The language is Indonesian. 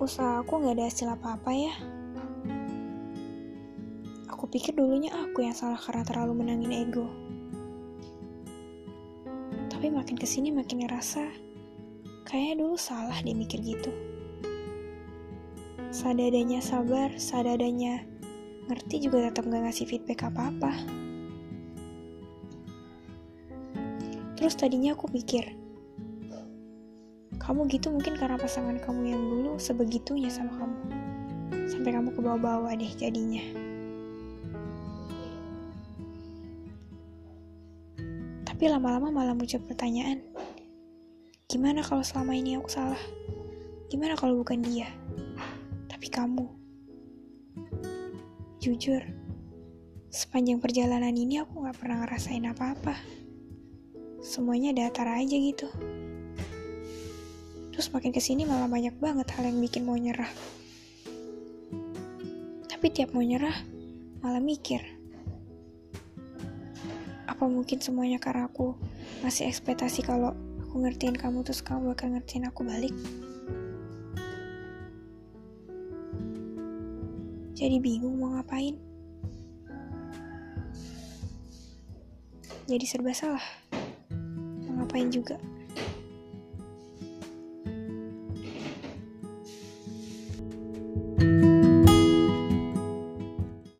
usaha aku nggak ada hasil apa-apa ya. Aku pikir dulunya aku yang salah karena terlalu menangin ego. Tapi makin ke sini makin ngerasa kayaknya dulu salah dia mikir gitu. Sadadanya sabar, sadadanya ngerti juga tetap gak ngasih feedback apa-apa. Terus tadinya aku pikir, kamu gitu mungkin karena pasangan kamu yang dulu sebegitunya sama kamu. Sampai kamu ke bawah-bawah deh jadinya. Tapi lama-lama malah muncul pertanyaan, gimana kalau selama ini aku salah? Gimana kalau bukan dia? Tapi kamu. Jujur, sepanjang perjalanan ini aku gak pernah ngerasain apa-apa semuanya datar aja gitu. Terus makin ke sini malah banyak banget hal yang bikin mau nyerah. Tapi tiap mau nyerah, malah mikir. Apa mungkin semuanya karena aku masih ekspektasi kalau aku ngertiin kamu terus kamu bakal ngertiin aku balik? Jadi bingung mau ngapain. Jadi serba salah ngapain juga